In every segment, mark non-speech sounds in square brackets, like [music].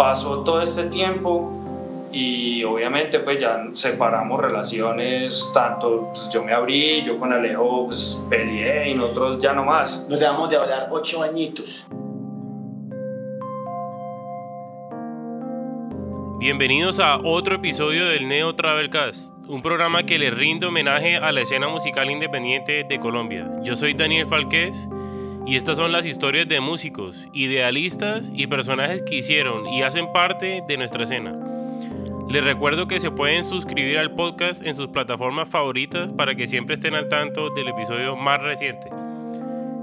pasó todo este tiempo y obviamente pues ya separamos relaciones, tanto pues, yo me abrí, yo con Alejo pues, peleé y nosotros ya no más. Nos dejamos de hablar ocho añitos. Bienvenidos a otro episodio del Neo Travelcast, un programa que le rinde homenaje a la escena musical independiente de Colombia. Yo soy Daniel Falqués y estas son las historias de músicos, idealistas y personajes que hicieron y hacen parte de nuestra escena. Les recuerdo que se pueden suscribir al podcast en sus plataformas favoritas para que siempre estén al tanto del episodio más reciente.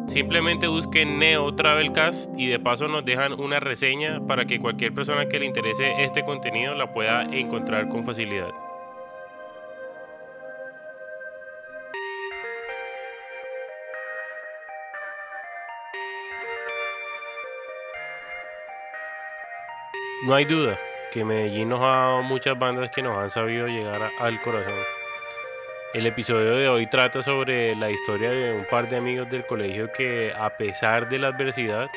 Simplemente busquen Neo Travelcast y de paso nos dejan una reseña para que cualquier persona que le interese este contenido la pueda encontrar con facilidad. No hay duda que Medellín nos ha dado muchas bandas que nos han sabido llegar al corazón. El episodio de hoy trata sobre la historia de un par de amigos del colegio que a pesar de la adversidad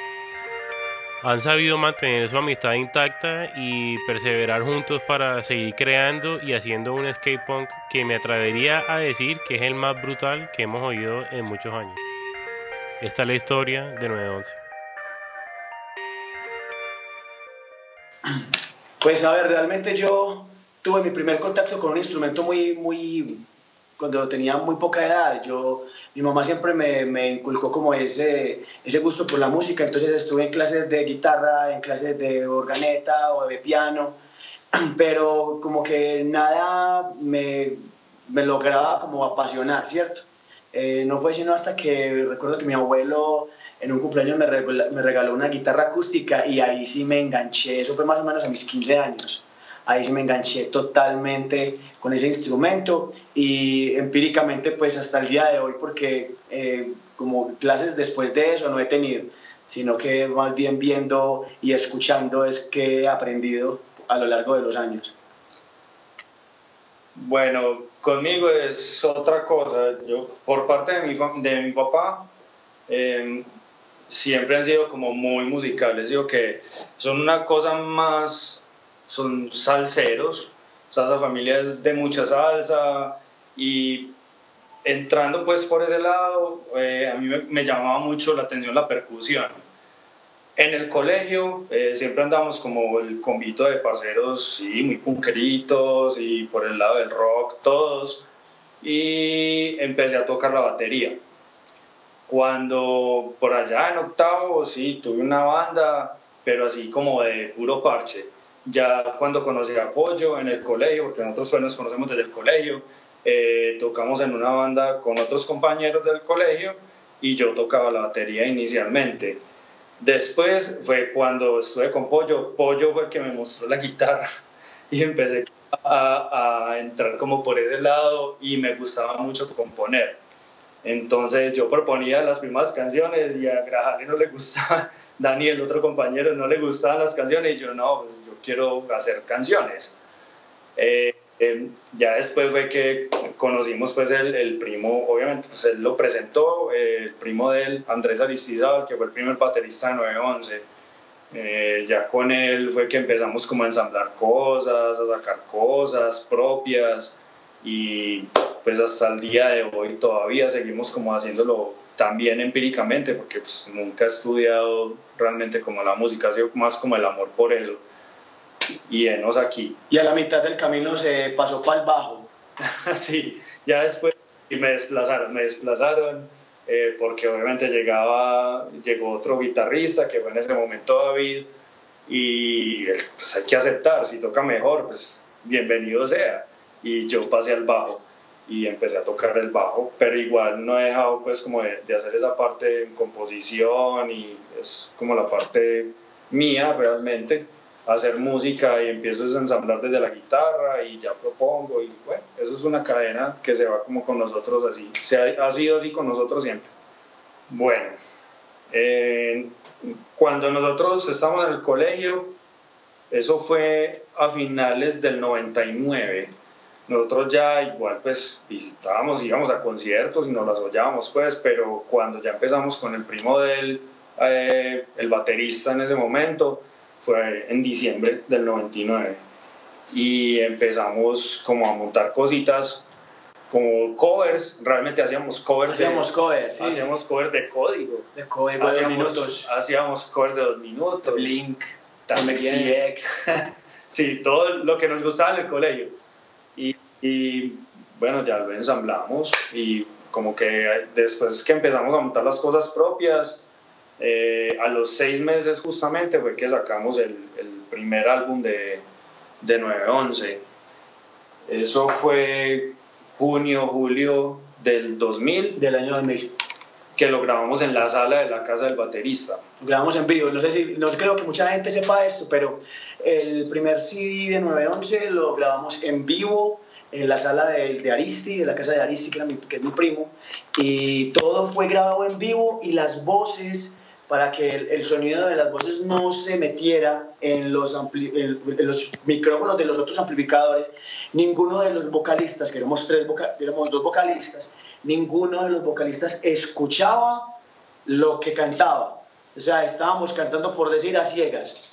han sabido mantener su amistad intacta y perseverar juntos para seguir creando y haciendo un skate punk que me atrevería a decir que es el más brutal que hemos oído en muchos años. Esta es la historia de 911. Pues a ver, realmente yo tuve mi primer contacto con un instrumento muy, muy, cuando tenía muy poca edad. Yo, mi mamá siempre me, me, inculcó como ese, ese gusto por la música, entonces estuve en clases de guitarra, en clases de organeta o de piano, [clears throat] pero como que nada me, me lograba como apasionar, ¿cierto? Eh, no fue sino hasta que recuerdo que mi abuelo en un cumpleaños me me regaló una guitarra acústica y ahí sí me enganché, eso fue más o menos a mis 15 años, ahí sí me enganché totalmente con ese instrumento y empíricamente pues hasta el día de hoy porque eh, como clases después de eso no he tenido, sino que más bien viendo y escuchando es que he aprendido a lo largo de los años. Bueno, conmigo es otra cosa. Yo, por parte de mi, de mi papá, eh, siempre han sido como muy musicales, digo que son una cosa más, son salseros, o sea, esa familia es de mucha salsa y entrando pues por ese lado, eh, a mí me, llamaba mucho la atención la percusión. En el colegio eh, siempre andamos como el convito de parceros, sí, muy punkeritos y por el lado del rock, todos. Y empecé a tocar la batería cuando por allá en octavo, sí, tuve una banda, pero así como de puro parche. Ya cuando conocí a Pollo en el colegio, porque nosotros pues nos conocemos desde el colegio, eh, tocamos en una banda con otros compañeros del colegio y yo tocaba la batería inicialmente. Después fue cuando estuve con Pollo, Pollo fue el que me mostró la guitarra [laughs] y empecé a, a entrar como por ese lado y me gustaba mucho componer entonces yo proponía las primeras canciones y a Grajales no le gustaba, [laughs] Daniel, otro compañero, no le gustaban las canciones y yo no, pues yo quiero hacer canciones. Eh, eh, ya después fue que conocimos pues el, primo, obviamente pues él lo presentó, eh, el primo de él, Andrés Aristizábal, que fue el primer baterista de 911. ya con él fue que empezamos como a ensamblar cosas, a sacar cosas propias y pues hasta el día de hoy todavía seguimos como haciéndolo también empíricamente porque pues nunca he estudiado realmente como la música, ha sido más como el amor por eso y enos aquí. Y a la mitad del camino se pasó para el bajo. [laughs] sí, ya después y me desplazaron, me desplazaron eh, porque obviamente llegaba, llegó otro guitarrista que fue en ese momento David y pues hay que aceptar, si toca mejor, pues bienvenido sea y yo pasé al bajo y empecé a tocar el bajo, pero igual no he dejado pues como de, hacer esa parte en composición y es como la parte mía realmente, hacer música y empiezo a ensamblar desde la guitarra y ya propongo y bueno, eso es una cadena que se va como con nosotros así, se ha, ha sido así con nosotros siempre. Bueno, eh, cuando nosotros estábamos en el colegio, eso fue a finales del 99 nosotros ya igual pues visitábamos, íbamos a conciertos y nos las hollábamos pues, pero cuando ya empezamos con el primo del, eh, el baterista en ese momento, fue en diciembre del 99 y empezamos como a montar cositas como covers, realmente hacíamos covers hacíamos de, covers, sí. hacíamos covers de código. De código de hacíamos, minutos. Hacíamos covers de dos minutos. Blink. MXPX. [laughs] sí, todo lo que nos gustaba en el colegio. Y, bueno, ya lo ensamblamos y como que después que empezamos a montar las cosas propias, eh, a los seis meses justamente fue que sacamos el, el primer álbum de, de 911. Eso fue junio, julio del 2000, Del año 2000. que lo grabamos en la sala de la casa del baterista. Lo grabamos en vivo. No sé si, no creo que mucha gente sepa esto, pero el primer CD de 911 lo grabamos en vivo en la sala de, de Aristi, de la casa de Aristi, que, mi- es mi primo, y todo fue grabado en vivo y las voces, para que el, sonido de las voces no se metiera en los, ampli- en- los micrófonos de los otros amplificadores, ninguno de los vocalistas, que tres voca- éramos dos vocalistas, ninguno de los vocalistas escuchaba lo que cantaba. O sea, estábamos cantando por decir a ciegas.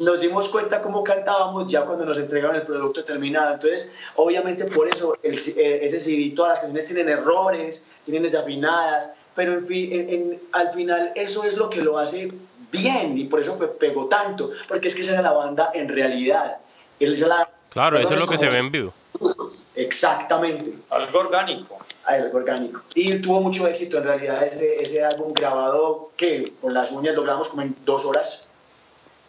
Nos dimos cuenta cómo cantábamos ya cuando nos entregaron el producto terminado. Entonces, obviamente por eso el, eh, ese CD, todas las canciones tienen errores, tienen desafinadas, pero en fin, en- en- al final eso es lo que lo hace bien y por eso pe- pegó tanto, porque es que esa es la banda en realidad. Es la- Claro, eso es lo que se ve en vivo. Exactamente Algo orgánico. algo orgánico. Y tuvo mucho éxito en realidad ese, ese álbum grabado que con las uñas lo grabamos como en dos horas.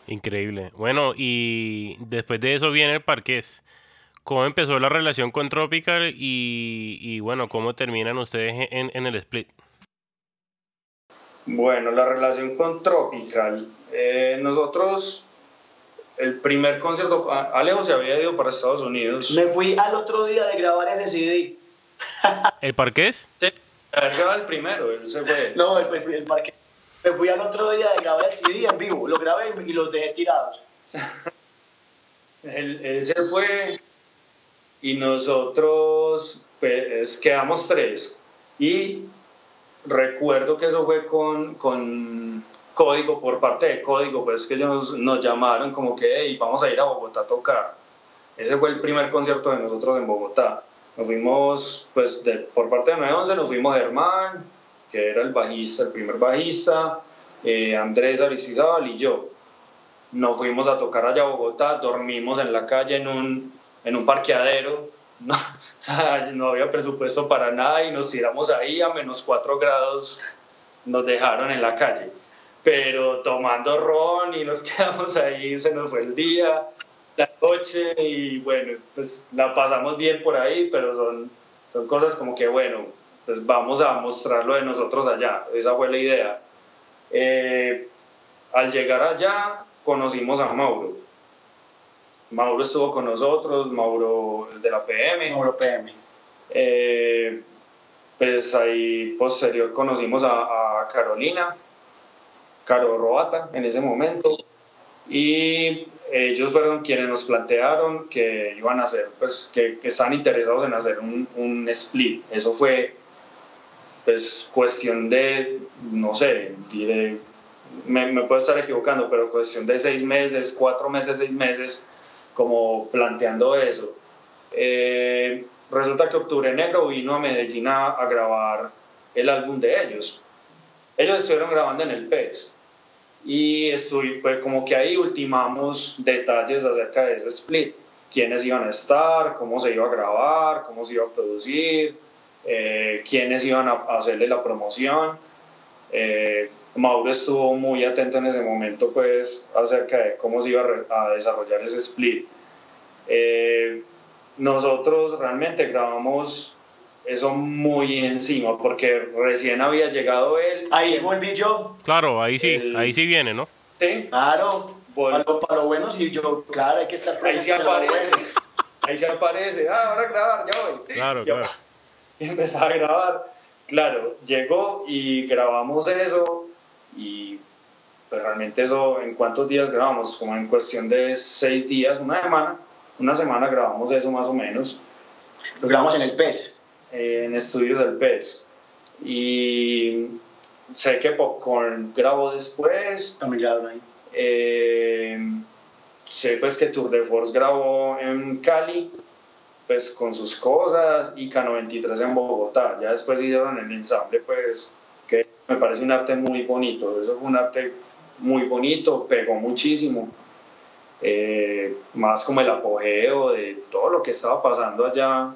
Increíble. Bueno, y después de eso viene el Parqués. ¿Cómo empezó la relación con Tropical y, y bueno, cómo terminan ustedes en, en el split? Bueno, la relación con Tropical. Eh, nosotros, el primer concierto, a- Alejo se había ido para Estados Unidos. Me fui al otro día de grabar ese CD. ¿El Parqués? Sí, graba el primero, él se fue. No, el, el- parque. Me fui al otro día de grabar el CD en vivo. Lo grabé y los dejé tirados. [laughs] Él, él se fue y nosotros pues, quedamos tres. Y recuerdo que eso fue con, con Código, por parte de Código, pues que ellos nos llamaron como que hey, vamos a ir a Bogotá a tocar. Ese fue el primer concierto de nosotros en Bogotá. Nos fuimos, pues de- por parte de 911, nos fuimos Germán, que era el bajista, el primer bajista, eh, Andrés Aristizábal y yo. Nos fuimos a tocar allá a Bogotá, dormimos en la calle en un, en un parqueadero, [laughs] no, no había presupuesto para nada y nos tiramos ahí a menos 4 grados, nos dejaron en la calle, pero tomando ron y nos [laughs] quedamos ahí, se nos fue el día, la noche y bueno, pues la pasamos bien por ahí, pero son, son cosas como que bueno, pues vamos a mostrarlo de nosotros allá, esa fue la idea. Eh, al llegar allá conocimos a Mauro. Mauro estuvo con nosotros, Mauro de la PM. Mauro PM. Eh, pues ahí posterior conocimos a, a Carolina, Caro Roata en ese momento. Y ellos fueron quienes nos plantearon que iban a hacer, pues que, que están interesados en hacer un, un split. Eso fue pues cuestión de, no sé, me, me puedo estar equivocando, pero cuestión de seis meses, cuatro meses, seis meses, como planteando eso. Eh, resulta que Octubre Negro vino a Medellín a, a grabar el álbum de ellos. Ellos estuvieron grabando en el PES y estuve, pues como que ahí ultimamos detalles acerca de ese split, quiénes iban a estar, cómo se iba a grabar, cómo se iba a producir, eh, quiénes iban a hacerle la promoción. Eh, Mauro estuvo muy atento en ese momento pues acerca de cómo se iba a, desarrollar ese split. Eh, nosotros realmente grabamos eso muy encima porque recién había llegado él. Ahí volví yo. Claro, ahí sí, El- ahí sí viene, ¿no? Sí, Claro. Vol- Para lo, para lo bueno, sí, yo, claro, hay que estar ahí se aparece. bueno. Ahí se aparece. Ah, ahora grabar, ya voy. Claro, Ya claro. Y [laughs] empezaba a grabar. Claro, llegó y grabamos eso y pues realmente eso, ¿en cuántos días grabamos? Como en cuestión de seis días, una semana, una semana grabamos eso más o menos Lo grabamos en el PES. eh, en estudios del PES. Y sé que Popcorn grabó después, También grabaron ahí. Eh, sé pues que Tour de Force grabó en Cali, pues con sus cosas, y K93 en Bogotá. Ya después hicieron el ensamble, pues que me parece un arte muy bonito. Eso fue un arte muy bonito, pegó muchísimo. Eh, más como el apogeo de todo lo que estaba pasando allá,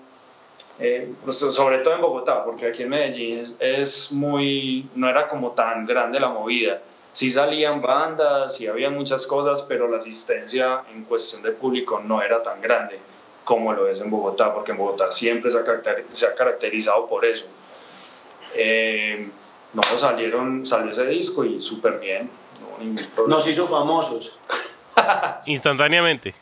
eh, pues, sobre todo en Bogotá, porque aquí en Medellín es, muy, no era como tan grande la movida. Sí salían bandas, sí había muchas cosas, pero la asistencia en cuestión de público no era tan grande como lo es en Bogotá, porque en Bogotá siempre se ha, caracterizado por eso. Eh, no, salieron, salió ese disco y súper bien. Nos hizo famosos. [laughs] Instantáneamente.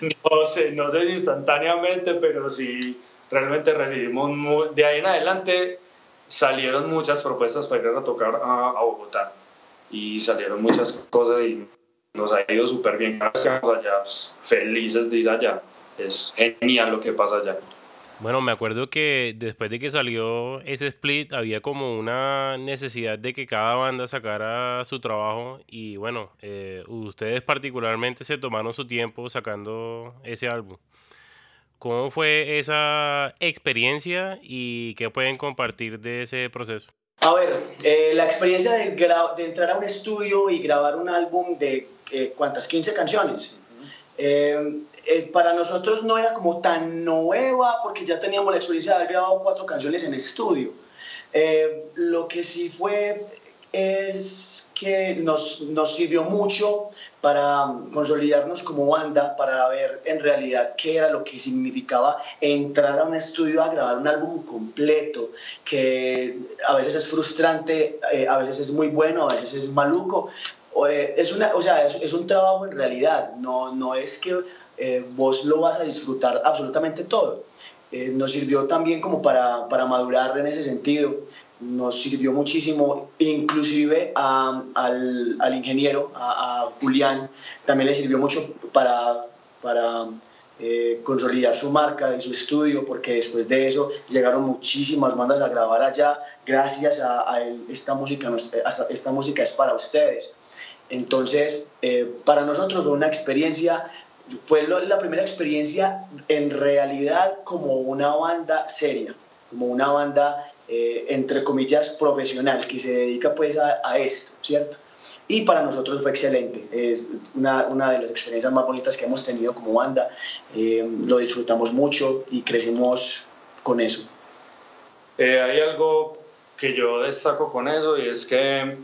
No sé, no sé instantáneamente, pero sí, realmente recibimos, de ahí en adelante salieron muchas propuestas para ir a tocar a, Bogotá y salieron muchas cosas y nos ha ido súper bien. Gracias allá, felices de ir allá. Es genial lo que pasa allá. Bueno, me acuerdo que después de que salió ese split había como una necesidad de que cada banda sacara su trabajo y bueno, eh, ustedes particularmente se tomaron su tiempo sacando ese álbum. ¿Cómo fue esa experiencia y qué pueden compartir de ese proceso? A ver, eh, la experiencia de, de, entrar a un estudio y grabar un álbum de, eh, ¿cuántas? 15 canciones. Eh, eh, para nosotros no era como tan nueva porque ya teníamos la experiencia de haber grabado cuatro canciones en estudio. Eh, lo que sí fue es que nos, nos, sirvió mucho para consolidarnos como banda, para ver en realidad qué era lo que significaba entrar a un estudio a grabar un álbum completo, que a veces es frustrante, a veces es muy bueno, a veces es maluco, eh, es, una, o sea, es, un trabajo en realidad, no, no es que eh, vos lo vas a disfrutar absolutamente todo. Eh, nos sirvió también como para, para, madurar en ese sentido, nos sirvió muchísimo, inclusive al, al, ingeniero, a, Julián, también le sirvió mucho para, para consolidar su marca y su estudio, porque después de eso llegaron muchísimas bandas a grabar allá, gracias a, a esta, música, esta música es para ustedes. Entonces, eh, para nosotros fue una experiencia, fue la primera experiencia en realidad como una banda seria, como una banda, eh, entre comillas, profesional, que se dedica pues a, esto, ¿cierto? Y para nosotros fue excelente, es una, una, de las experiencias más bonitas que hemos tenido como banda, eh, lo disfrutamos mucho y crecimos con eso. hay algo que yo destaco con eso y es que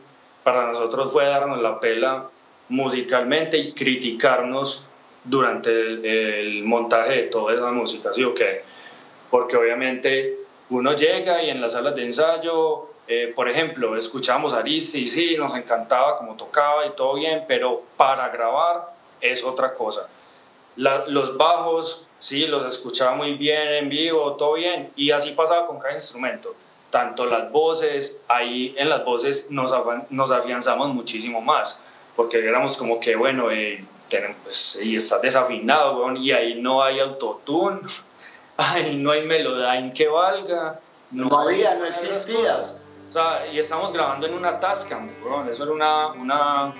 para nosotros fue darnos la pela musicalmente y criticarnos durante el, montaje de toda esa música, ¿sí o qué? Porque obviamente uno llega y en las salas de ensayo, eh, por ejemplo, escuchábamos a Aristi y sí, nos encantaba como tocaba y todo bien, pero para grabar es otra cosa. los bajos, sí, los escuchaba muy bien en vivo, todo bien, y así pasaba con cada instrumento tanto las voces, ahí en las voces nos, nos afianzamos muchísimo más, porque éramos como que, bueno, eh, pues, y estás desafinado, y ahí no hay autotune, [laughs] ahí no hay melodía que valga. No, había, no existía. O sea, y estamos grabando en una Tascam, eso era una, una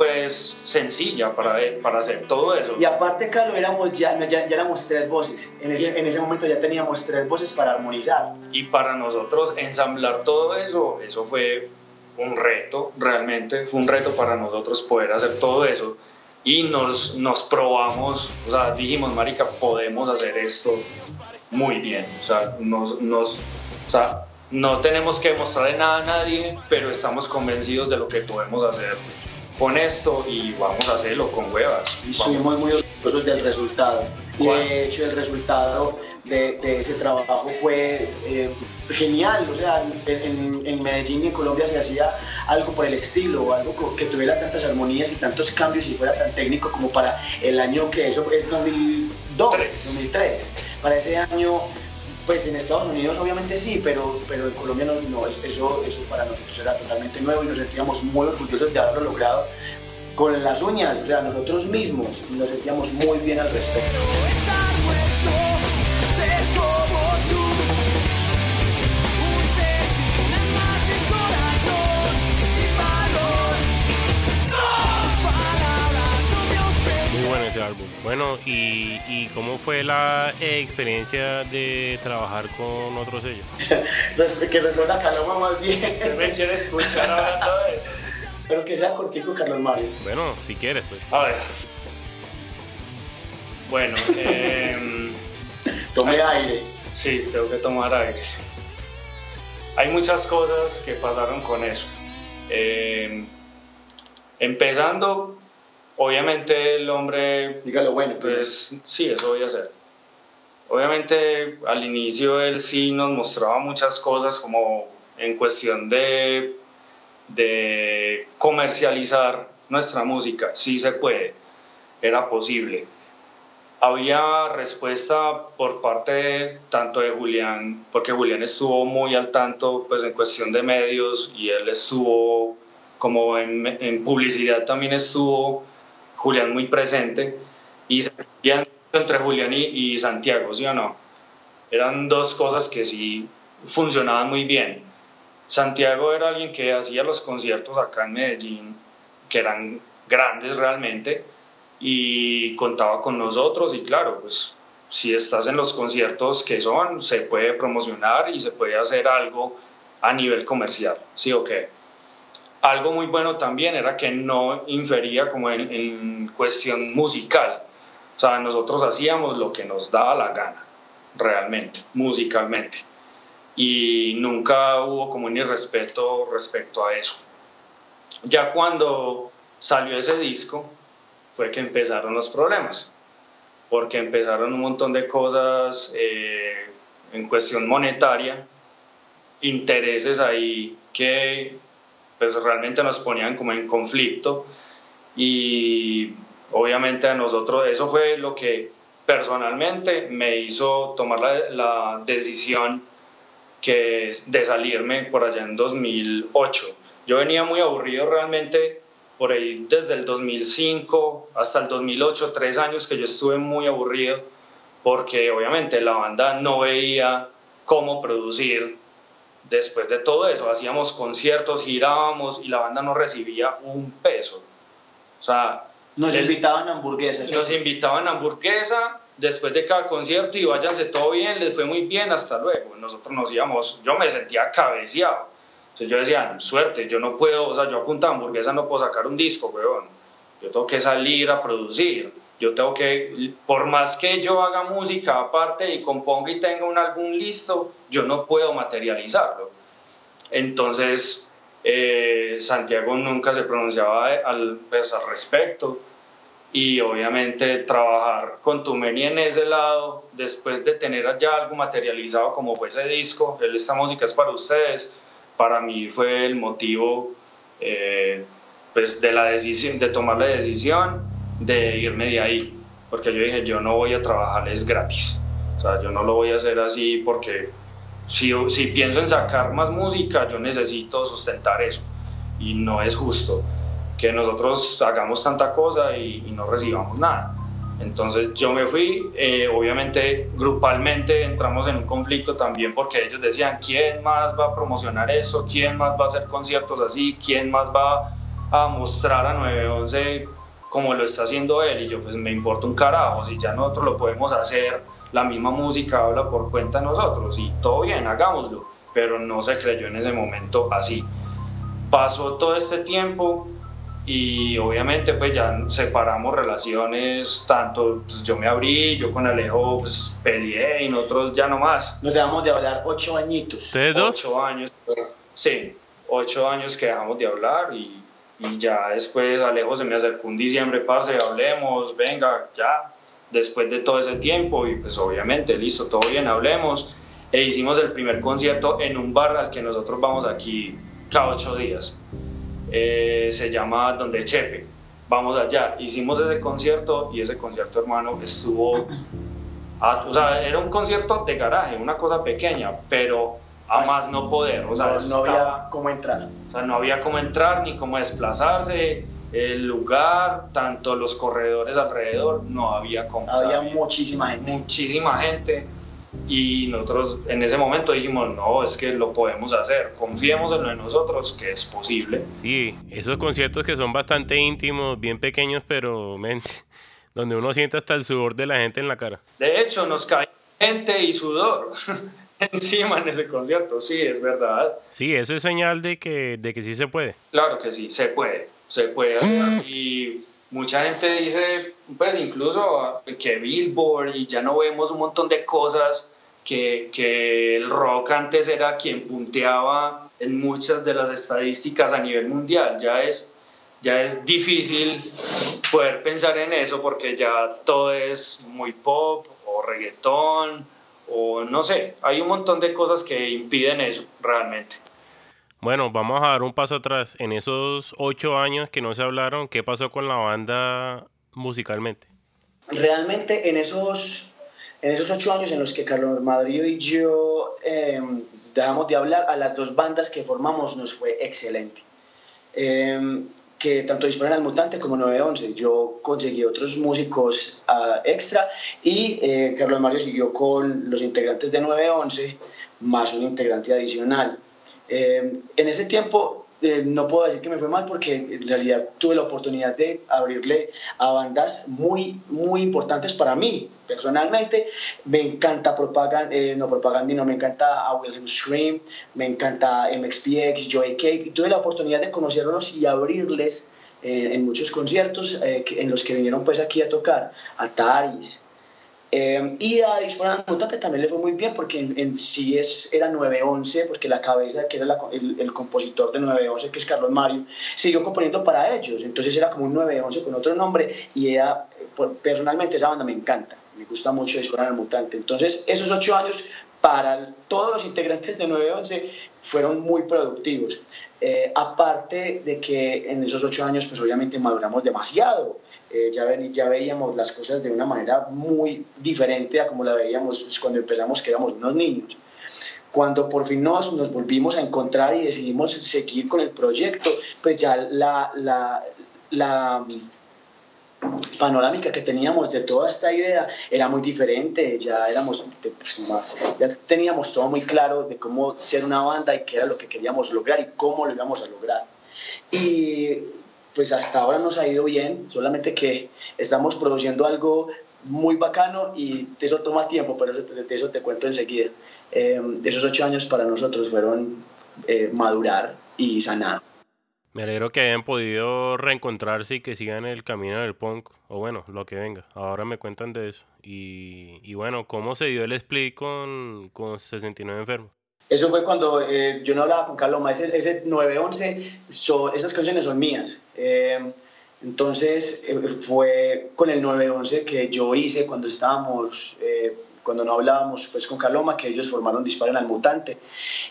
pues sencilla para, para hacer todo eso. Y aparte, Carlos, éramos ya, ya, ya éramos tres voces. En ese, en ese momento ya teníamos tres voces para armonizar. Y para nosotros ensamblar todo eso, eso fue un reto, realmente. Fue un reto para nosotros poder hacer todo eso. Y nos, nos probamos, o sea, dijimos, Marica, podemos hacer esto muy bien. O sea, nos, nos, o sea, no tenemos que mostrarle nada a nadie, pero estamos convencidos de lo que podemos hacer con esto y vamos a hacerlo con huevas. Y estuvimos muy orgullosos del resultado. Y de hecho el resultado de, de ese trabajo fue eh, genial. O sea, en, en, Medellín y en Colombia se hacía algo por el estilo, algo que tuviera tantas armonías y tantos cambios y fuera tan técnico como para el año que eso fue 2002, 2003. Para ese año pues en Estados Unidos obviamente sí, pero, pero en Colombia no, no, eso, eso para nosotros era totalmente nuevo y nos sentíamos muy orgullosos de haberlo logrado con las uñas, o sea, nosotros mismos nos sentíamos muy bien al respecto. Bueno, ¿y, cómo fue la experiencia de trabajar con otro sello? [laughs] que se suena Caloma más bien. Se me quiere escuchar hablando de eso. Pero que sea cortico, Carlos Mario. Bueno, si quieres, pues. A ver. Bueno, [laughs] eh, Tome aire. Sí, tengo que tomar aire. Hay muchas cosas que pasaron con eso. Eh, empezando Obviamente el hombre... Dígalo bueno. Pues sí, eso voy a hacer. Obviamente al inicio él sí nos mostraba muchas cosas como en cuestión de, de comercializar nuestra música. Sí se puede, era posible. Había respuesta por parte tanto de Julián, porque Julián estuvo muy al tanto pues en cuestión de medios y él estuvo como en, en publicidad también estuvo Julián muy presente, y entre Julián y, Santiago, ¿sí o no? Eran dos cosas que sí funcionaban muy bien. Santiago era alguien que hacía los conciertos acá en Medellín, que eran grandes realmente, y contaba con nosotros y claro, pues si estás en los conciertos que son, se puede promocionar y se puede hacer algo a nivel comercial, ¿sí o qué? Algo muy bueno también era que no infería como en, cuestión musical. O sea, nosotros hacíamos lo que nos daba la gana, realmente, musicalmente. Y nunca hubo como ni respeto respecto a eso. Ya cuando salió ese disco, fue que empezaron los problemas, porque empezaron un montón de cosas eh, en cuestión monetaria, intereses ahí que pues realmente nos ponían como en conflicto y obviamente a nosotros eso fue lo que personalmente me hizo tomar la, decisión que de salirme por allá en 2008. Yo venía muy aburrido realmente por ahí desde el 2005 hasta el 2008, tres años que yo estuve muy aburrido porque obviamente la banda no veía cómo producir después de todo eso, hacíamos conciertos, girábamos y la banda no recibía un peso. O sea, nos invitaban a hamburguesa. Nos invitaban a hamburguesa después de cada concierto y váyanse todo bien, les fue muy bien, hasta luego. Nosotros nos íbamos, yo me sentía cabeceado. Entonces yo decía, suerte, yo no puedo, o sea, yo apunta a hamburguesa no puedo sacar un disco, weón. Yo tengo que salir a producir. Yo tengo que, por más que yo haga música aparte y componga y tenga un álbum listo, yo no puedo materializarlo. Entonces, eh, Santiago nunca se pronunciaba al, pues, al respecto y obviamente trabajar con Tumeni en ese lado, después de tener ya algo materializado como fue ese disco, esta música es para ustedes, para mí fue el motivo eh, pues de la decisión, de tomar la decisión de irme de ahí, porque yo dije, yo no voy a trabajarles gratis, o sea, yo no lo voy a hacer así porque si, si pienso en sacar más música, yo necesito sustentar eso, y no es justo que nosotros hagamos tanta cosa y, no recibamos nada. Entonces yo me fui, eh, obviamente grupalmente entramos en un conflicto también porque ellos decían, ¿quién más va a promocionar esto? ¿Quién más va a hacer conciertos así? ¿Quién más va a mostrar a 911 como lo está haciendo él y yo pues me importa un carajo, si ya nosotros lo podemos hacer, la misma música habla por cuenta de nosotros y todo bien, hagámoslo, pero no se creyó en ese momento así. Pasó todo este tiempo y obviamente pues ya separamos relaciones, tanto pues, yo me abrí, yo con Alejo pues, peleé y nosotros ya no más. Nos dejamos de hablar ocho añitos. ¿Ustedes dos? Ocho años, sí, ocho años que dejamos de hablar y y ya después Alejo se me acercó un diciembre, parce, hablemos, venga, ya, después de todo ese tiempo, y pues obviamente, listo, todo bien, hablemos, e hicimos el primer concierto en un bar al que nosotros vamos aquí cada ocho días, eh, se llama Donde Chepe, vamos allá, hicimos ese concierto y ese concierto, hermano, estuvo, o sea, era un concierto de garaje, una cosa pequeña, pero a más no poder. O sea, no, había cómo entrar. O sea, no había cómo entrar ni cómo desplazarse. El lugar, tanto los corredores alrededor, no había cómo. Había muchísima gente. Muchísima gente. Y nosotros en ese momento dijimos, no, es que lo podemos hacer, confiemos en nosotros, que es posible. Sí, esos conciertos que son bastante íntimos, bien pequeños, pero [laughs] Donde uno siente hasta el sudor de la gente en la cara. De hecho, nos cae gente y sudor [laughs] [laughs] encima en ese concierto, sí, es verdad. Sí, eso es señal de que, de que sí se puede. Claro que sí, se puede, se puede hacer. Y mucha gente dice, pues incluso que Billboard y ya no vemos un montón de cosas que, que el rock antes era quien punteaba en muchas de las estadísticas a nivel mundial. Ya es, ya es difícil poder pensar en eso porque ya todo es muy pop o reggaetón o no sé, hay un montón de cosas que impiden eso realmente. Bueno, vamos a dar un paso atrás. En esos ocho años que no se hablaron, ¿qué pasó con la banda musicalmente? Realmente en esos, en esos ocho años en los que Carlos Madrid y yo em, dejamos de hablar, a las dos bandas que formamos nos fue excelente. Em, que tanto disponen al Mutante como 911. Yo conseguí otros músicos uh, extra y eh, Carlos Mario siguió con los integrantes de 911 más un integrante adicional. Eh, en ese tiempo eh, no puedo decir que me fue mal porque en realidad tuve la oportunidad de abrirle a bandas muy, muy importantes para mí. Personalmente, me encanta Propaganda, eh, no Propaganda, no, me encanta a Wilhelm Scream, me encanta MXPX, Joy Cake. Tuve la oportunidad de conocerlos y abrirles eh, en muchos conciertos en los que vinieron pues aquí a tocar, a Taris, Em, y a Disponer Mutante también le fue muy bien porque en, sí es, era 911, porque la cabeza, que era el, el, compositor de 911, que es Carlos Mario, siguió componiendo para ellos. Entonces era como un 911 con otro nombre y era, personalmente esa banda me encanta, me gusta mucho Disponer Mutante. Entonces esos ocho años para todos los integrantes de 911 fueron muy productivos. Eh, aparte de que en esos ocho años, pues obviamente maduramos demasiado. Eh, ya, ya veíamos las cosas de una manera muy diferente a como la veíamos pues, cuando empezamos que éramos unos niños. Cuando por fin nos, nos volvimos a encontrar y decidimos seguir con el proyecto, pues ya la, la, la panorámica que teníamos de toda esta idea era muy diferente, ya éramos pues, más, ya teníamos todo muy claro de cómo ser una banda y qué era lo que queríamos lograr y cómo lo íbamos a lograr. Y pues hasta ahora nos ha ido bien, solamente que estamos produciendo algo muy bacano y eso toma tiempo, pero de eso te cuento enseguida. Eh, esos ocho años para nosotros fueron eh, madurar y sanar. Me alegro que hayan podido reencontrarse y que sigan el camino del punk, o bueno, lo que venga. Ahora me cuentan de eso. Y, y bueno, ¿cómo se dio el split con, con 69 enfermos? Eso fue cuando eh, yo no hablaba con Carlos ese, ese 911, esas canciones son mías. Eh, entonces eh, fue con el 911 que yo hice cuando estábamos cuando no hablábamos pues con Caloma, que ellos formaron Disparen al Mutante.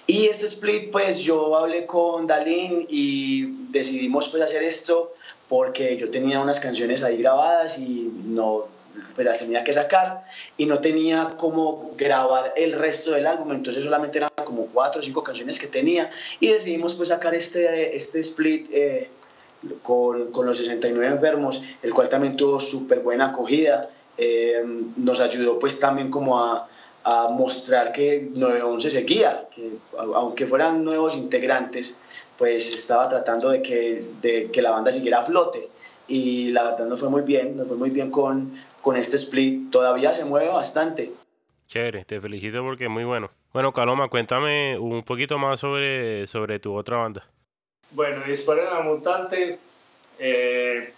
Y este split, pues yo hablé con Dalín y decidimos pues hacer esto porque yo tenía unas canciones ahí grabadas y no pues las tenía que sacar y no tenía cómo grabar el resto del álbum, entonces solamente eran como cuatro o cinco canciones que tenía y decidimos pues sacar este, este split eh, con, con los 69 enfermos, el cual también tuvo súper buena acogida. Eh, nos ayudó pues también como a, a mostrar que 911 seguía, que aunque fueran nuevos integrantes, pues estaba tratando de que, de que la banda siguiera a flote y la verdad nos fue muy bien, nos fue muy bien con, con este split, todavía se mueve bastante. Chévere, te felicito porque es muy bueno. Bueno, Caloma, cuéntame un poquito más sobre, sobre tu otra banda. Bueno, Disparen a Mutante eh,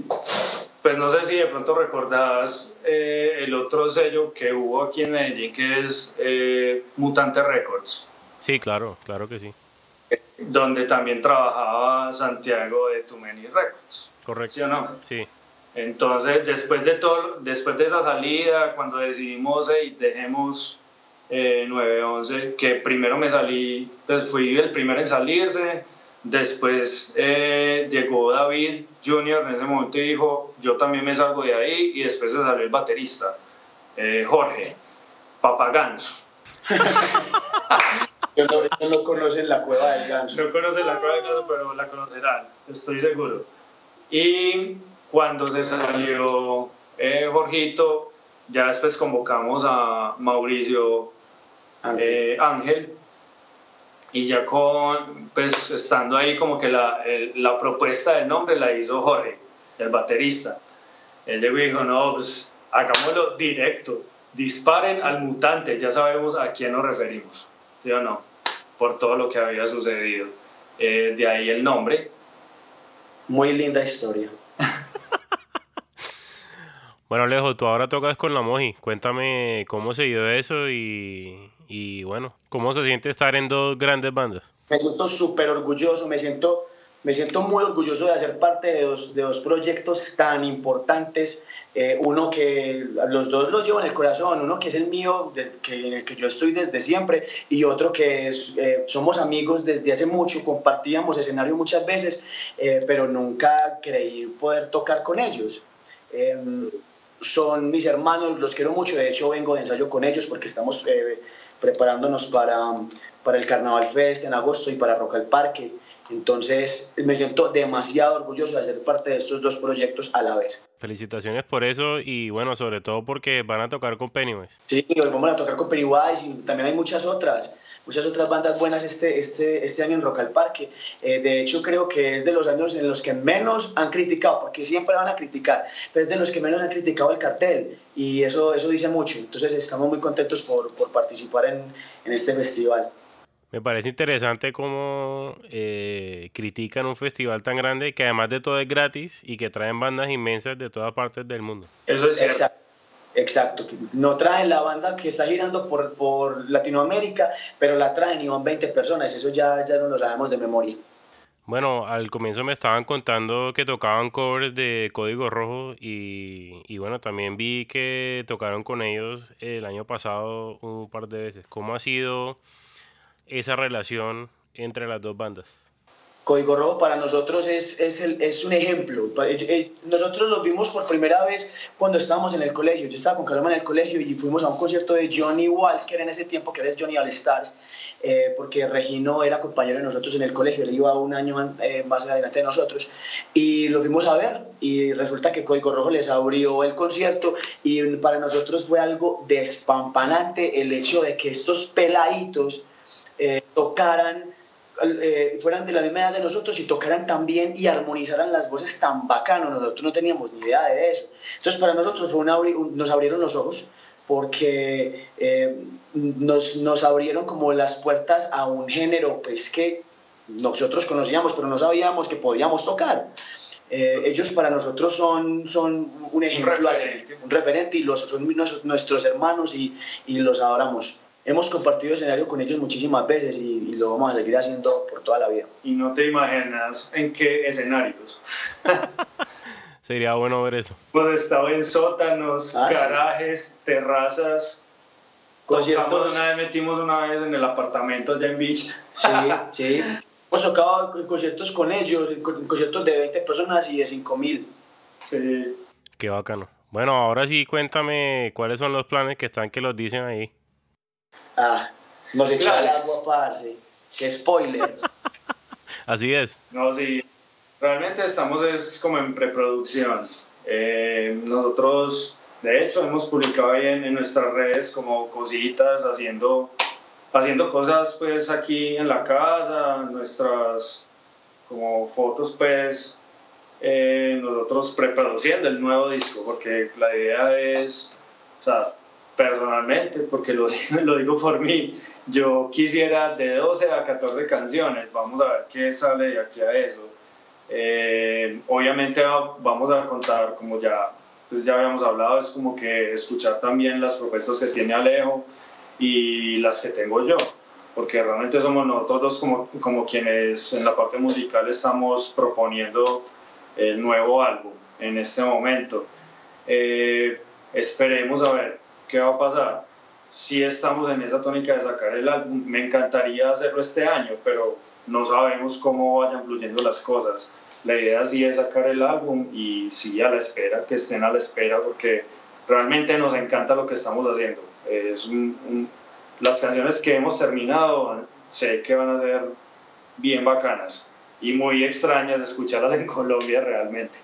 pues no sé si de pronto recordás eh, el otro sello que hubo aquí en Medellín, que es eh, Mutante Records. Sí, claro, claro que sí. Donde también trabajaba Santiago de Tumeni Records. Correcto. ¿Sí o no? Sí. Entonces, después de, todo, después de esa salida, cuando decidimos, y dejemos 911, que primero me salí, pues fui el primero en salirse, Después eh, llegó David Junior en ese momento y dijo, yo también me salgo de ahí y después se salió el baterista, eh, Jorge, Papaganso. [laughs] yo no, no conocen la cueva del ganso. No conocen la cueva del ganso, pero la conocerán, estoy seguro. Y cuando se salió eh, Jorgito, ya después convocamos a Mauricio Ángel y ya con, pues estando ahí como que la, la, propuesta del nombre la hizo Jorge, el baterista. Él llegó y dijo, no, pues hagámoslo directo, disparen al mutante, ya sabemos a quién nos referimos, ¿sí o no? Por todo lo que había sucedido. Eh, de ahí el nombre. Muy linda historia. [laughs] bueno, Alejo, tú ahora tocas con la Moji. Cuéntame cómo se dio eso y, y bueno, cómo se siente estar en dos grandes bandas. Me siento súper orgulloso, me siento me siento muy orgulloso de hacer parte de dos, de dos proyectos tan importantes. Eh, uno que los dos los llevo en el corazón, uno que es el mío, que, en el que yo estoy desde siempre, y otro que eh, somos amigos desde hace mucho, compartíamos escenario muchas veces, eh, pero nunca creí poder tocar con ellos. son mis hermanos, los quiero mucho, de hecho vengo de ensayo con ellos porque estamos preparándonos para, para el Carnaval Fest en agosto y para Rock al Parque. Entonces me siento demasiado orgulloso de ser parte de estos dos proyectos a la vez. Felicitaciones por eso y bueno, sobre todo porque van a tocar con Pennywise. Sí, vamos a tocar con Pennywise y también hay muchas otras, muchas otras bandas buenas este, este, este año en Rock al Parque. Eh, de hecho, creo que es de los años en los que menos han criticado, porque siempre van a criticar, pero es de los que menos han criticado el cartel y eso, eso dice mucho. Entonces estamos muy contentos por, por participar en, en este festival. Me parece interesante cómo eh, critican un festival tan grande que además de todo es gratis y que traen bandas inmensas de todas partes del mundo. Eso es cierto. Exacto. No traen la banda que está girando por, por Latinoamérica, pero la traen y van 20 personas. Eso ya, ya no lo sabemos de memoria. Bueno, al comienzo me estaban contando que tocaban covers de Código Rojo y, y, bueno, también vi que tocaron con ellos el año pasado un par de veces. ¿Cómo ha sido esa relación entre las dos bandas? Código Rojo para nosotros es, es, el, es, un ejemplo. Eh, eh, nosotros lo vimos por primera vez cuando estábamos en el colegio. Yo estaba con Carlos en el colegio y fuimos a un concierto de Johnny Walker en ese tiempo, que era Johnny All Stars, eh, porque Regino era compañero de nosotros en el colegio. Él iba un año más adelante de nosotros. Y lo fuimos a ver y resulta que Código Rojo les abrió el concierto y para nosotros fue algo despampanante el hecho de que estos peladitos eh, tocaran, eh, fueran de la misma edad de nosotros y tocaran también y armonizaran las voces tan bacano. Nosotros no teníamos ni idea de eso. Entonces para nosotros fue nos abrieron los ojos porque eh, nos, nos, abrieron como las puertas a un género pues que nosotros conocíamos pero no sabíamos que podíamos tocar. ellos para nosotros son, son un ejemplo, un referente, y los, son nuestros hermanos y, y los adoramos hemos compartido escenario con ellos muchísimas veces y, lo vamos a seguir haciendo por toda la vida. Y no te imaginas en qué escenarios. [laughs] Sería bueno ver eso. Hemos estado en sótanos, ah, garajes, terrazas. Conciertos. una vez, metimos una vez en el apartamento allá en Beach. Sí, [laughs] sí. Hemos tocado conciertos con ellos, conciertos de 20 personas y de 5 mil. Sí. Qué bacano. Bueno, ahora sí cuéntame cuáles son los planes que están que los dicen ahí. Ah, nos echó el agua, parce. Qué spoiler. [laughs] Así es. No, sí. Realmente estamos es como en preproducción. Eh, nosotros, de hecho, hemos publicado ahí en, nuestras redes como cositas, haciendo, haciendo cosas pues aquí en la casa, nuestras como fotos pues eh, nosotros preproduciendo el nuevo disco, porque la idea es, o sea, personalmente, porque lo, [laughs] lo digo por mí, yo quisiera de 12 a 14 canciones, vamos a ver qué sale de aquí a eso. Eh, obviamente vamos a contar, como ya, pues ya habíamos hablado, es como que escuchar también las propuestas que tiene Alejo y las que tengo yo, porque realmente somos nosotros como, como quienes en la parte musical estamos proponiendo el nuevo álbum en este momento. Eh, esperemos a ver ¿qué va a pasar? Si estamos en esa tónica de sacar el álbum, me encantaría hacerlo este año, pero no sabemos cómo vayan fluyendo las cosas. La idea sí es sacar el álbum y sí a la espera, que estén a la espera, porque realmente nos encanta lo que estamos haciendo. Es las canciones que hemos terminado sé que van a ser bien bacanas y muy extrañas escucharlas en [laughs] Colombia realmente.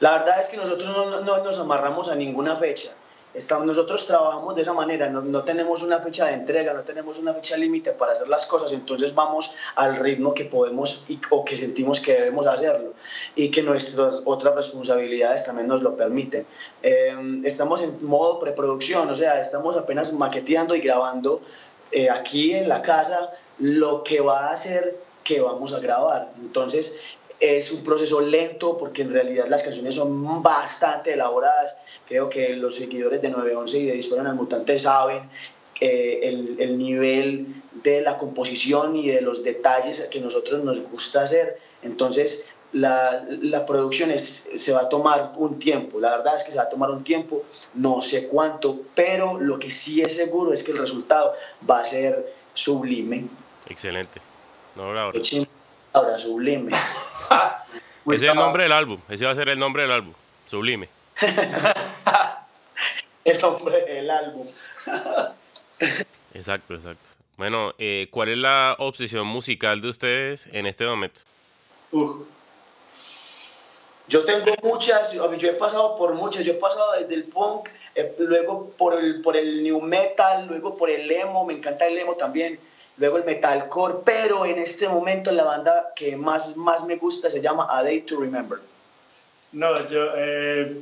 La verdad es que nosotros no, no nos amarramos a ninguna fecha Estamos, nosotros trabajamos de esa manera, no, no, tenemos una fecha de entrega, no tenemos una fecha límite para hacer las cosas, entonces vamos al ritmo que podemos y, o que sentimos que debemos hacerlo y que nuestras otras responsabilidades también nos lo permiten. Eh, estamos en modo preproducción, o sea, estamos apenas maqueteando y grabando eh, aquí en la casa lo que va a hacer que vamos a grabar. Entonces, es un proceso lento porque en realidad las canciones son bastante elaboradas. Creo que los seguidores de 911 y de Disparan al Mutante saben eh, el, el, nivel de la composición y de los detalles que nosotros nos gusta hacer. Entonces, la, la producción es, se va a tomar un tiempo. La verdad es que se va a tomar un tiempo, no sé cuánto, pero lo que sí es seguro es que el resultado va a ser sublime. Excelente. No, ahora. Ahora, sublime. [laughs] Ese es el nombre del álbum. Ese va a ser el nombre del álbum. Sublime. [laughs] el nombre del álbum. [laughs] exacto, exacto. Bueno, eh, ¿cuál es la obsesión musical de ustedes en este momento? Uf. Yo tengo muchas, yo he pasado por muchas, yo he pasado desde el punk, eh, luego por el, por el new metal, luego por el emo, me encanta el emo también, luego el metalcore, pero en este momento la banda que más, más me gusta se llama A Day to Remember. No, yo, eh,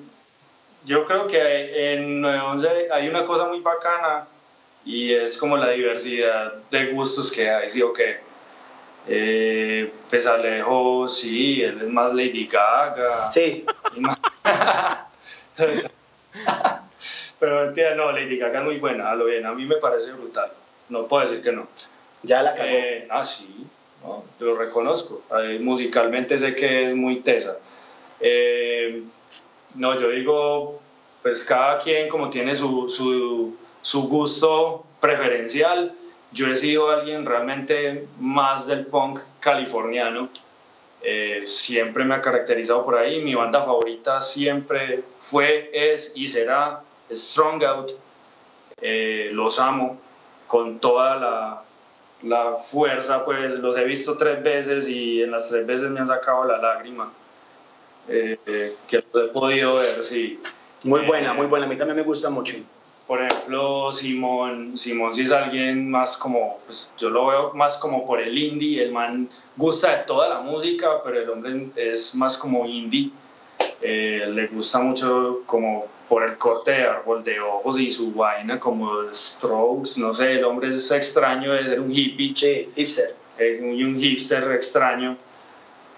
yo creo que en 911 hay una cosa muy bacana y es como la diversidad de gustos que hay, ¿sí o qué? Eh, pues Alejo, sí, él es más Lady Gaga. Sí. [laughs] [laughs] Pero mentira, no, Lady Gaga es muy buena, a lo bien, a mí me parece brutal, no puedo decir que no. Ya la cagó. Eh, ah, sí, lo reconozco. Musicalmente sé que es muy tesa. Eh, no, yo digo, pues cada quien como tiene su, su, su gusto preferencial. Yo he sido alguien realmente más del punk californiano. Eh, siempre me ha caracterizado por ahí. Mi banda favorita siempre fue, es y será Strong Out. Los amo con toda la, la fuerza, pues los he visto tres veces y en las tres veces me han sacado la lágrima. Eh, que los he podido ver, sí. Muy buena, muy buena, a mí también me gusta mucho. Por ejemplo, Simón, Simón sí es alguien más como, pues yo lo veo más como por el indie, el man gusta de toda la música, pero el hombre es más como indie, eh, le gusta mucho como por el corte de árbol de ojos y su vaina como Strokes, no sé, el hombre es extraño de ser un hippie. Sí, hipster. Y un hipster extraño.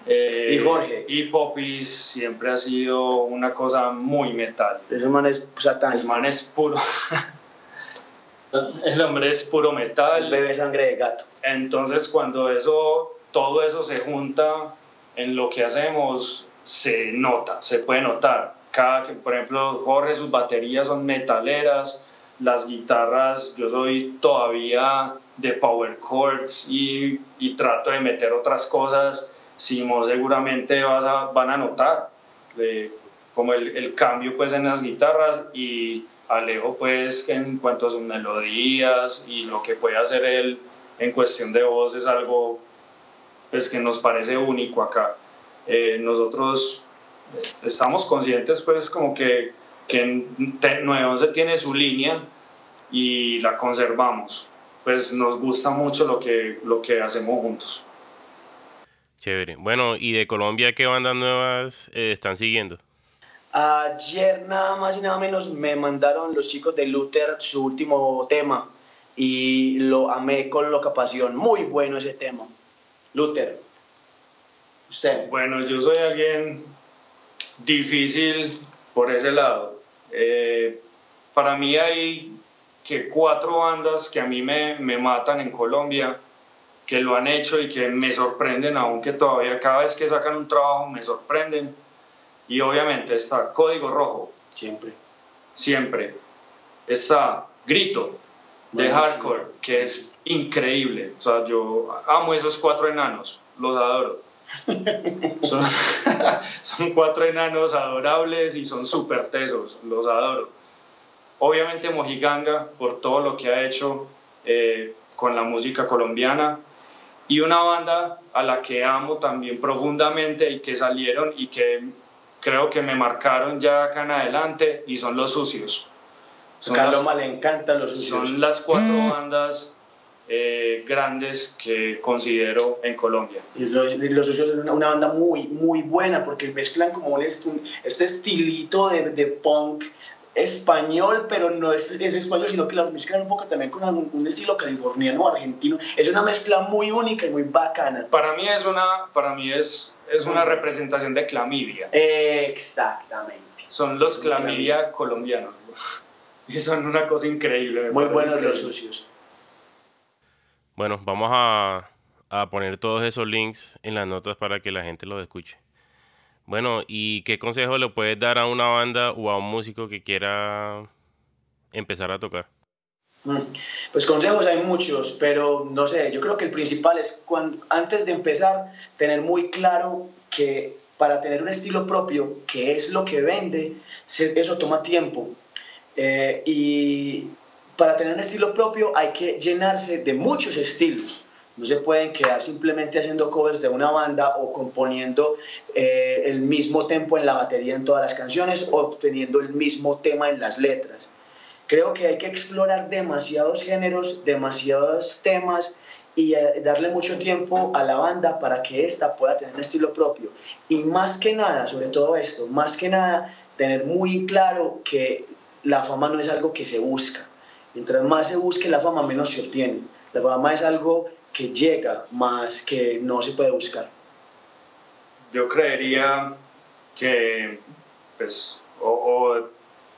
Eh, y Jorge. Y Popis siempre ha sido una cosa muy metal. Ese man es satán. El man es puro. [laughs] el hombre es puro metal. El bebe sangre de gato. Entonces, cuando eso, todo eso se junta en lo que hacemos, se nota, se puede notar. Cada que, por ejemplo, Jorge, sus baterías son metaleras, las guitarras, yo soy todavía de power chords y, y trato de meter otras cosas Simón seguramente vas a, van a notar de, como el, el, cambio pues en las guitarras y Alejo pues en cuanto a sus melodías y lo que puede hacer él en cuestión de voz es algo pues que nos parece único acá. Eh, nosotros estamos conscientes pues como que, que 911 tiene su línea y la conservamos. Pues nos gusta mucho lo que, lo que hacemos juntos. Chévere. Bueno, ¿y de Colombia qué bandas nuevas eh, están siguiendo? Ayer nada más y nada menos me mandaron los chicos de Luther su último tema y lo amé con loca pasión. Muy bueno ese tema. Luther. Usted. Bueno, yo soy alguien difícil por ese lado. Eh, para mí hay que cuatro bandas que a mí me, me matan en Colombia que lo han hecho y que me sorprenden, aunque todavía cada vez que sacan un trabajo me sorprenden. Y obviamente está Código Rojo. Siempre. Siempre. Está Grito de Hardcore, que es increíble. O sea, yo amo esos cuatro enanos, los adoro. Son, [laughs] son, cuatro enanos adorables y son súper tesos, los adoro. Obviamente Mojiganga, por todo lo que ha hecho eh, con la música colombiana y una banda a la que amo también profundamente y que salieron y que creo que me marcaron ya acá en adelante y son Los Sucios. Son Caloma le encantan los sucios. Son las cuatro bandas eh, grandes que considero en Colombia. Y los, los Sucios es una, banda muy, muy buena porque mezclan como este, este estilito de, de punk español, pero no es, es, español, sino que la mezclan un poco también con un, estilo californiano o argentino. Es una mezcla muy única y muy bacana. Para mí es una, para mí es, es una representación de clamidia. Exactamente. Son los clamidia, colombianos. [laughs] Y son una cosa increíble. Muy buenos los sucios. Bueno, vamos a, a poner todos esos links en las notas para que la gente los escuche. Bueno, ¿y qué consejo le puedes dar a una banda o a un músico que quiera empezar a tocar? Mm, pues consejos hay muchos, pero no sé, yo creo que el principal es cuando, antes de empezar tener muy claro que para tener un estilo propio, que es lo que vende, eso toma tiempo. Eh, y para tener un estilo propio hay que llenarse de muchos estilos. No se pueden quedar simplemente haciendo covers de una banda o componiendo eh, el mismo tempo en la batería en todas las canciones o obteniendo el mismo tema en las letras. Creo que hay que explorar demasiados géneros, demasiados temas y eh, darle mucho tiempo a la banda para que ésta pueda tener un estilo propio. Y más que nada, sobre todo esto, más que nada, tener muy claro que la fama no es algo que se busca. Mientras más se busque la fama, menos se obtiene. La fama es algo que llega más que no se puede buscar? Yo creería que, pues, o,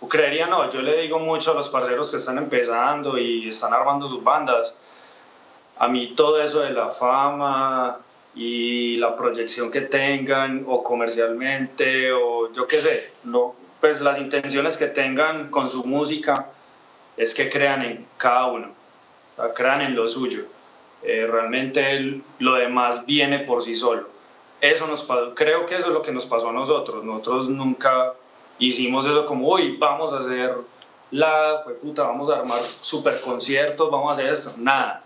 creería no, yo le digo mucho a los parceros que están empezando y están armando sus bandas, a mí todo eso de la fama y la proyección que tengan o comercialmente o yo qué sé, no, pues las intenciones que tengan con su música es que crean en cada uno, crean en lo suyo eh, realmente lo demás viene por sí solo. Eso nos creo que eso es lo que nos pasó a nosotros. Nosotros nunca hicimos eso como, uy, vamos a hacer la, puta, vamos a armar super conciertos, vamos a hacer esto. Nada.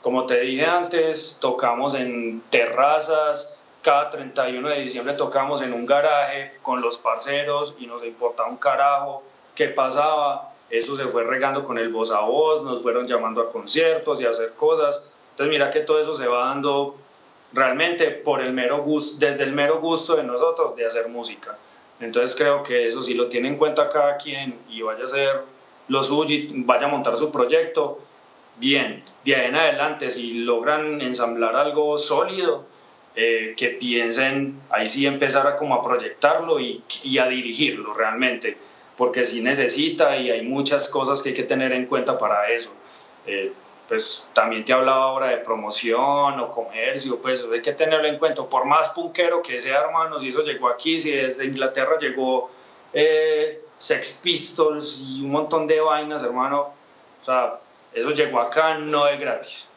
Como te dije antes, tocamos en terrazas, cada 31 de diciembre tocamos en un garaje con los parceros y nos importaba un carajo qué pasaba. Eso se fue regando con el voz a voz, nos fueron llamando a conciertos y a hacer cosas. Entonces mira que todo eso se va dando realmente por el mero gusto, desde el mero gusto de nosotros de hacer música. Entonces creo que eso sí lo tiene en cuenta cada quien y vaya a hacer lo suyo y vaya a montar su proyecto, bien, de ahí en adelante, si logran ensamblar algo sólido, eh, que piensen ahí sí empezar a como a proyectarlo y, a dirigirlo realmente, porque sí necesita y hay muchas cosas que hay que tener en cuenta para eso. Eh, pues también te hablaba ahora de promoción o comercio, pues hay que tenerlo en cuenta, por más punkero que sea, hermano, si eso llegó aquí, si desde Inglaterra llegó eh, Sex Pistols y un montón de vainas, hermano, o sea, eso llegó acá no es gratis,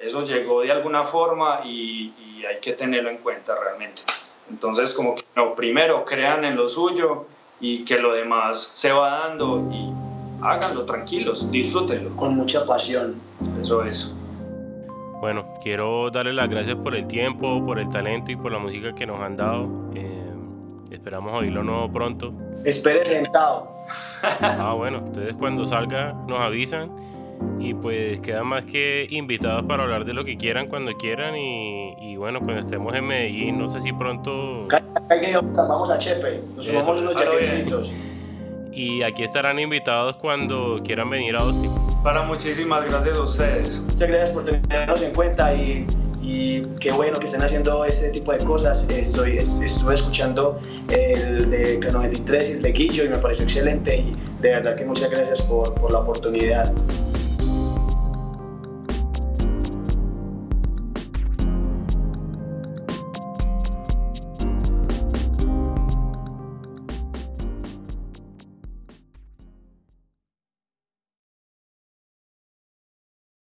eso llegó de alguna forma y, y hay que tenerlo en cuenta realmente. Entonces, como que no, primero crean en lo suyo y que lo demás se va dando y háganlo tranquilos, disfrútenlo. Con mucha pasión. Eso es. Bueno, quiero darle las gracias por el tiempo, por el talento y por la música que nos han dado. Eh, esperamos oírlo nuevo pronto. Espere sentado. Ah, bueno, ustedes cuando salga nos avisan y pues quedan más que invitados para hablar de lo que quieran cuando quieran y, bueno, cuando estemos en Medellín, no sé si pronto... Vamos a Chepe, nos tomamos unos chepecitos y aquí estarán invitados cuando quieran venir a Austin. Para muchísimas gracias a ustedes. Muchas gracias por tenernos en cuenta y, y qué bueno que estén haciendo este tipo de cosas. Estoy, estuve escuchando el de K93 y el de Guillo y me pareció excelente y de verdad que muchas gracias por, por la oportunidad.